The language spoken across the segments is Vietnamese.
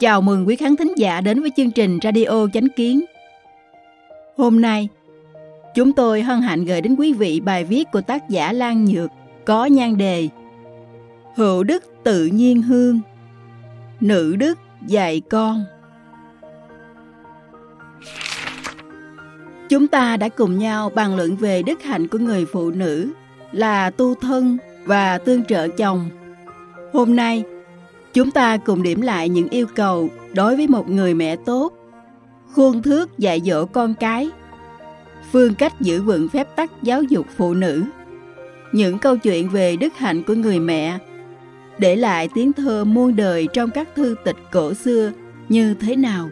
Chào mừng quý khán thính giả đến với chương trình Radio Chánh Kiến. Hôm nay, chúng tôi hân hạnh gửi đến quý vị bài viết của tác giả Lan Nhược có nhan đề Hữu đức tự nhiên hương, nữ đức dạy con. Chúng ta đã cùng nhau bàn luận về đức hạnh của người phụ nữ là tu thân và tương trợ chồng. Hôm nay, Chúng ta cùng điểm lại những yêu cầu đối với một người mẹ tốt, khuôn thước dạy dỗ con cái, phương cách giữ vững phép tắc giáo dục phụ nữ, những câu chuyện về đức hạnh của người mẹ, để lại tiếng thơ muôn đời trong các thư tịch cổ xưa như thế nào.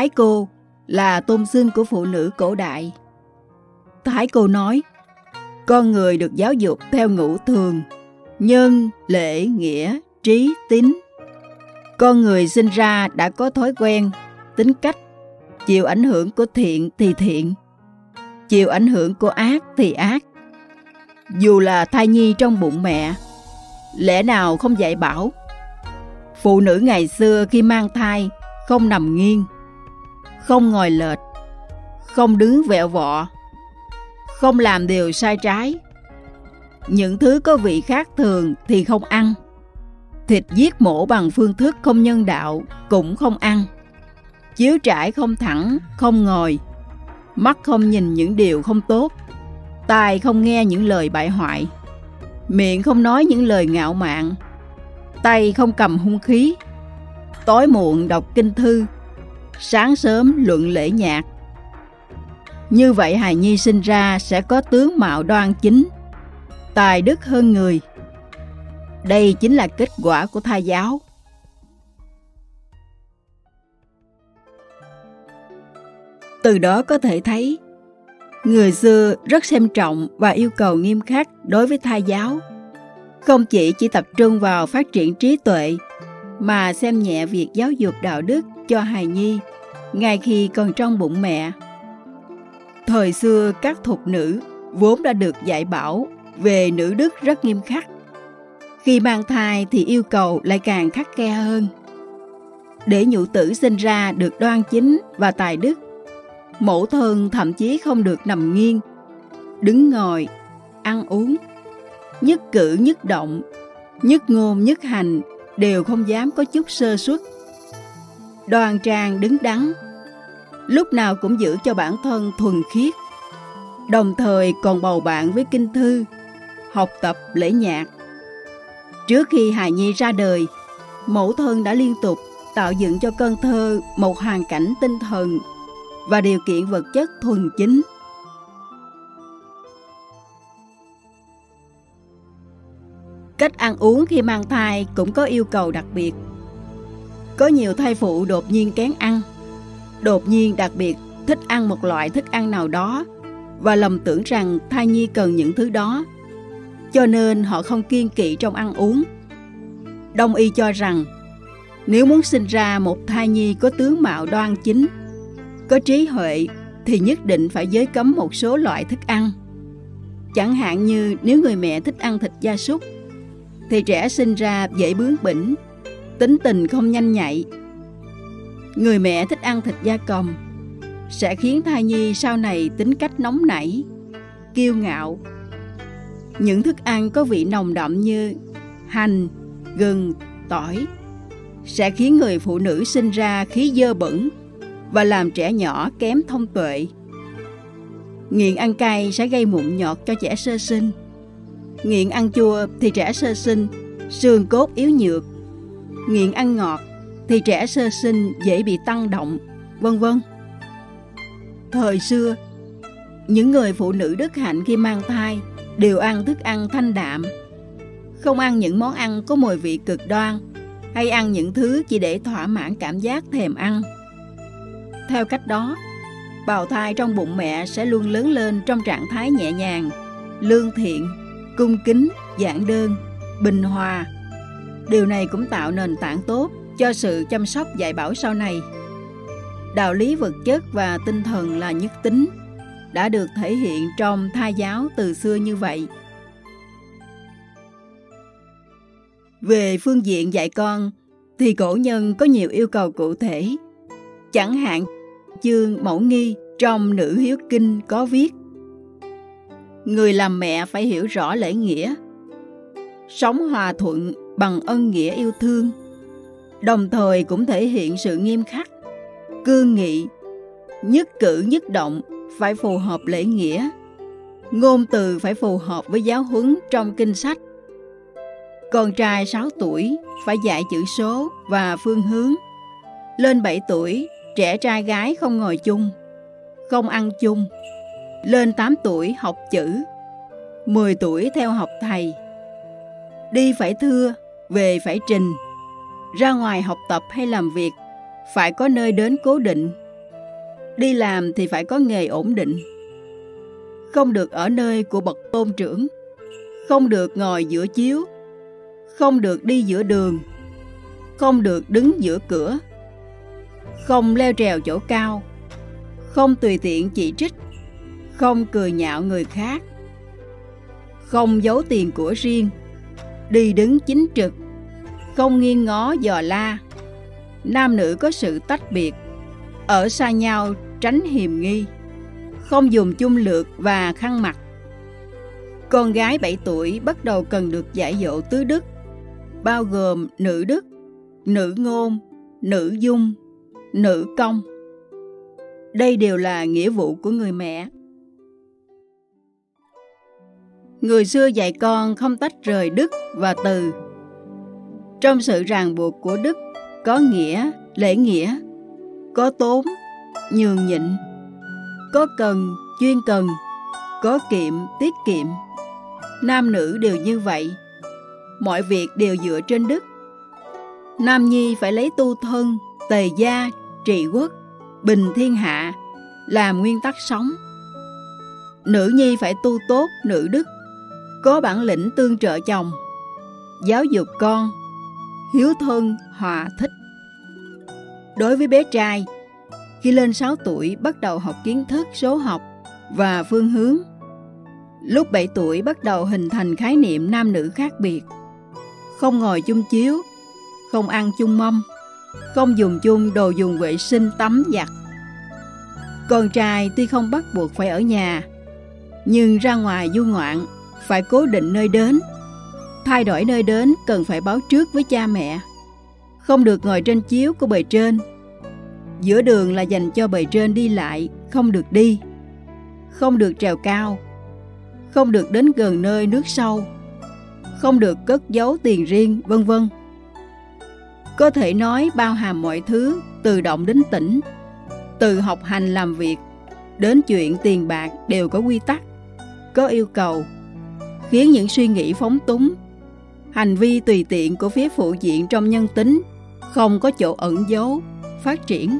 Thái cô là tôn xưng của phụ nữ cổ đại. Thái cô nói, con người được giáo dục theo ngũ thường, nhân, lễ, nghĩa, trí, tín. Con người sinh ra đã có thói quen, tính cách, chịu ảnh hưởng của thiện thì thiện, chịu ảnh hưởng của ác thì ác. Dù là thai nhi trong bụng mẹ, lẽ nào không dạy bảo? Phụ nữ ngày xưa khi mang thai không nằm nghiêng, không ngồi lệch, không đứng vẹo vọ, không làm điều sai trái. Những thứ có vị khác thường thì không ăn. Thịt giết mổ bằng phương thức không nhân đạo cũng không ăn. Chiếu trải không thẳng, không ngồi. Mắt không nhìn những điều không tốt. Tai không nghe những lời bại hoại. Miệng không nói những lời ngạo mạn. Tay không cầm hung khí. Tối muộn đọc kinh thư. Sáng sớm luận lễ nhạc như vậy hài nhi sinh ra sẽ có tướng mạo đoan chính, tài đức hơn người. Đây chính là kết quả của thai giáo. Từ đó có thể thấy, người xưa rất xem trọng và yêu cầu nghiêm khắc đối với thai giáo. Không chỉ chỉ tập trung vào phát triển trí tuệ, mà xem nhẹ việc giáo dục đạo đức cho hài nhi ngay khi còn trong bụng mẹ. Thời xưa các thục nữ vốn đã được dạy bảo về nữ đức rất nghiêm khắc. Khi mang thai thì yêu cầu lại càng khắc khe hơn. Để nhũ tử sinh ra được đoan chính và tài đức, mẫu thân thậm chí không được nằm nghiêng, đứng ngồi, ăn uống, nhất cử nhất động, nhất ngôn nhất hành đều không dám có chút sơ suất. Đoan trang đứng đắn, lúc nào cũng giữ cho bản thân thuần khiết, đồng thời còn bầu bạn với kinh thư, học tập lễ nhạc. Trước khi hài nhi ra đời, mẫu thân đã liên tục tạo dựng cho con thơ một hoàn cảnh tinh thần và điều kiện vật chất thuần chính. Cách ăn uống khi mang thai cũng có yêu cầu đặc biệt. Có nhiều thai phụ đột nhiên kén ăn, đột nhiên đặc biệt thích ăn một loại thức ăn nào đó và lầm tưởng rằng thai nhi cần những thứ đó. Cho nên họ không kiên kỵ trong ăn uống. Đông y cho rằng nếu muốn sinh ra một thai nhi có tướng mạo đoan chính, có trí huệ thì nhất định phải giới cấm một số loại thức ăn. Chẳng hạn như nếu người mẹ thích ăn thịt gia súc thì trẻ sinh ra dễ bướng bỉnh, tính tình không nhanh nhạy, người mẹ thích ăn thịt da cầm sẽ khiến thai nhi sau này tính cách nóng nảy, kiêu ngạo. Những thức ăn có vị nồng đậm như hành, gừng, tỏi sẽ khiến người phụ nữ sinh ra khí dơ bẩn và làm trẻ nhỏ kém thông tuệ. Nghiện ăn cay sẽ gây mụn nhọt cho trẻ sơ sinh. Nghiện ăn chua thì trẻ sơ sinh xương cốt yếu nhược. Nghiện ăn ngọt thì trẻ sơ sinh dễ bị tăng động, vân vân. Thời xưa, những người phụ nữ đức hạnh khi mang thai đều ăn thức ăn thanh đạm, không ăn những món ăn có mùi vị cực đoan hay ăn những thứ chỉ để thỏa mãn cảm giác thèm ăn. Theo cách đó, bào thai trong bụng mẹ sẽ luôn lớn lên trong trạng thái nhẹ nhàng, lương thiện, cung kính, giản đơn, bình hòa, Điều này cũng tạo nền tảng tốt cho sự chăm sóc dạy bảo sau này. Đạo lý vật chất và tinh thần là nhất tính, đã được thể hiện trong thai giáo từ xưa như vậy. Về phương diện dạy con, thì cổ nhân có nhiều yêu cầu cụ thể. Chẳng hạn, chương mẫu nghi trong Nữ Hiếu Kinh có viết Người làm mẹ phải hiểu rõ lễ nghĩa, sống hòa thuận bằng ân nghĩa yêu thương, đồng thời cũng thể hiện sự nghiêm khắc, cương nghị, nhất cử nhất động phải phù hợp lễ nghĩa, ngôn từ phải phù hợp với giáo huấn trong kinh sách. Con trai 6 tuổi phải dạy chữ số và phương hướng. Lên 7 tuổi, trẻ trai gái không ngồi chung, không ăn chung. Lên 8 tuổi học chữ, 10 tuổi theo học thầy. Đi phải thưa, về phải trình. Ra ngoài học tập hay làm việc, phải có nơi đến cố định. Đi làm thì phải có nghề ổn định. Không được ở nơi của bậc tôn trưởng, không được ngồi giữa chiếu, không được đi giữa đường, không được đứng giữa cửa, không leo trèo chỗ cao, không tùy tiện chỉ trích, không cười nhạo người khác, không giấu tiền của riêng, đi đứng chính trực, không nghiêng ngó dò la. Nam nữ có sự tách biệt, ở xa nhau tránh hiềm nghi, không dùng chung lược và khăn mặt. Con gái 7 tuổi bắt đầu cần được dạy dỗ tứ đức, bao gồm nữ đức, nữ ngôn, nữ dung, nữ công. Đây đều là nghĩa vụ của người mẹ. Người xưa dạy con không tách rời đức và từ. Trong sự ràng buộc của đức có nghĩa, lễ nghĩa, có tốn, nhường nhịn, có cần, chuyên cần, có kiệm, tiết kiệm. Nam nữ đều như vậy. Mọi việc đều dựa trên đức. Nam nhi phải lấy tu thân, tề gia, trị quốc, bình thiên hạ, làm nguyên tắc sống. Nữ nhi phải tu tốt nữ đức, có bản lĩnh tương trợ chồng, giáo dục con, hiếu thân, hòa thích. Đối với bé trai, khi lên 6 tuổi bắt đầu học kiến thức số học và phương hướng. Lúc 7 tuổi bắt đầu hình thành khái niệm nam nữ khác biệt. Không ngồi chung chiếu, không ăn chung mâm, không dùng chung đồ dùng vệ sinh tắm giặt. Con trai tuy không bắt buộc phải ở nhà, nhưng ra ngoài du ngoạn phải cố định nơi đến. Thay đổi nơi đến cần phải báo trước với cha mẹ. Không được ngồi trên chiếu của bề trên. Giữa đường là dành cho bề trên đi lại, không được đi. Không được trèo cao. Không được đến gần nơi nước sâu. Không được cất giấu tiền riêng, vân vân. Có thể nói bao hàm mọi thứ, từ động đến tỉnh, từ học hành làm việc, đến chuyện tiền bạc đều có quy tắc, có yêu cầu, khiến những suy nghĩ phóng túng, hành vi tùy tiện của phía phụ diện trong nhân tính không có chỗ ẩn giấu, phát triển.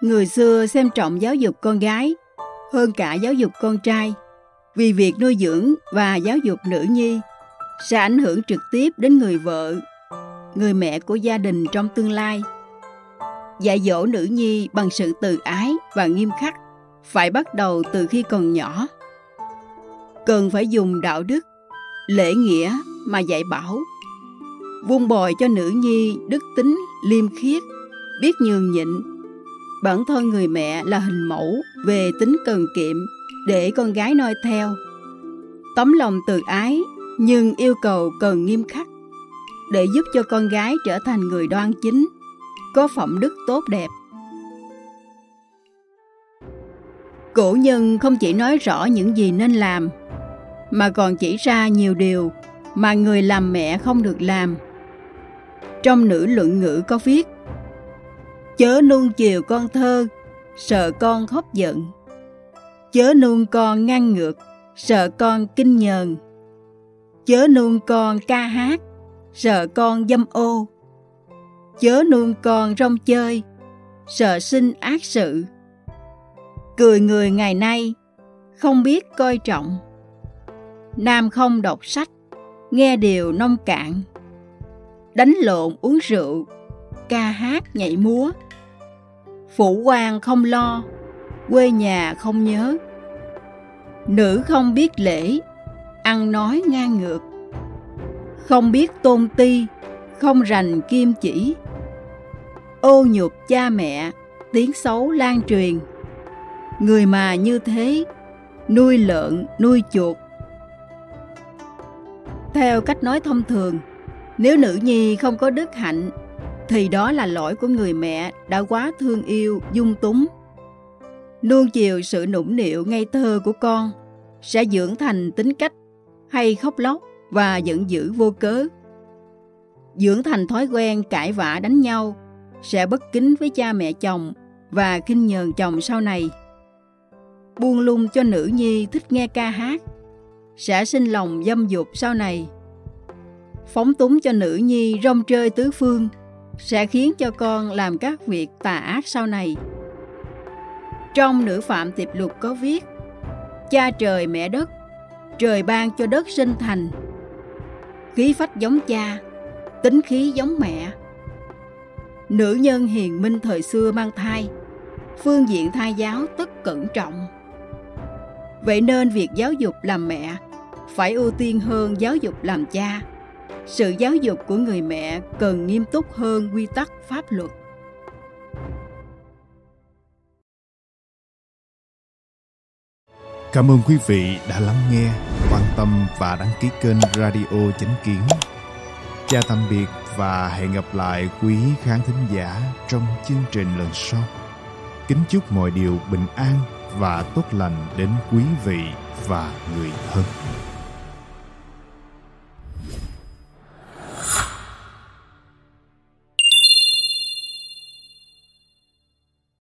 Người xưa xem trọng giáo dục con gái hơn cả giáo dục con trai vì việc nuôi dưỡng và giáo dục nữ nhi sẽ ảnh hưởng trực tiếp đến người vợ, người mẹ của gia đình trong tương lai. Dạy dỗ nữ nhi bằng sự từ ái và nghiêm khắc phải bắt đầu từ khi còn nhỏ. Cần phải dùng đạo đức, lễ nghĩa mà dạy bảo. Vun bồi cho nữ nhi đức tính liêm khiết, biết nhường nhịn. Bản thân người mẹ là hình mẫu về tính cần kiệm để con gái noi theo. Tấm lòng từ ái nhưng yêu cầu cần nghiêm khắc để giúp cho con gái trở thành người đoan chính, có phẩm đức tốt đẹp. Cổ nhân không chỉ nói rõ những gì nên làm, mà còn chỉ ra nhiều điều mà người làm mẹ không được làm. Trong nữ luận ngữ có viết Chớ nuông chiều con thơ, sợ con khóc giận. Chớ nuông con ngăn ngược, sợ con kinh nhờn. Chớ nuông con ca hát, sợ con dâm ô. Chớ nuông con rong chơi, sợ sinh ác sự. Cười người ngày nay, không biết coi trọng. nam không đọc sách nghe điều nông cạn. Đánh lộn uống rượu ca hát nhảy múa. Phụ quan không lo quê nhà không nhớ. Nữ không biết lễ ăn nói ngang ngược. Không biết tôn ti không rành kim chỉ. Ô nhục cha mẹ tiếng xấu lan truyền người mà như thế, nuôi lợn, nuôi chuột. Theo cách nói thông thường, nếu nữ nhi không có đức hạnh, thì đó là lỗi của người mẹ đã quá thương yêu, dung túng. Nuông chiều sự nũng nịu ngây thơ của con sẽ dưỡng thành tính cách hay khóc lóc và giận dữ vô cớ. Dưỡng thành thói quen cãi vã đánh nhau sẽ bất kính với cha mẹ chồng và khinh nhờn chồng sau này buông lung cho nữ nhi thích nghe ca hát. Sẽ sinh lòng dâm dục sau này. Phóng túng cho nữ nhi rong chơi tứ phương, sẽ khiến cho con làm các việc tà ác sau này. Trong nữ phạm tiệp lục có viết, cha trời mẹ đất, trời ban cho đất sinh thành. Khí phách giống cha, tính khí giống mẹ. Nữ nhân hiền minh thời xưa mang thai, phương diện thai giáo tất cẩn trọng vậy nên việc giáo dục làm mẹ phải ưu tiên hơn giáo dục làm cha sự giáo dục của người mẹ cần nghiêm túc hơn quy tắc pháp luật Cảm ơn quý vị đã lắng nghe, quan tâm và đăng ký kênh Radio Chánh Kiến. Chào tạm biệt và hẹn gặp lại quý khán thính giả trong chương trình lần sau. Kính chúc mọi điều bình an và tốt lành đến quý vị và người thân.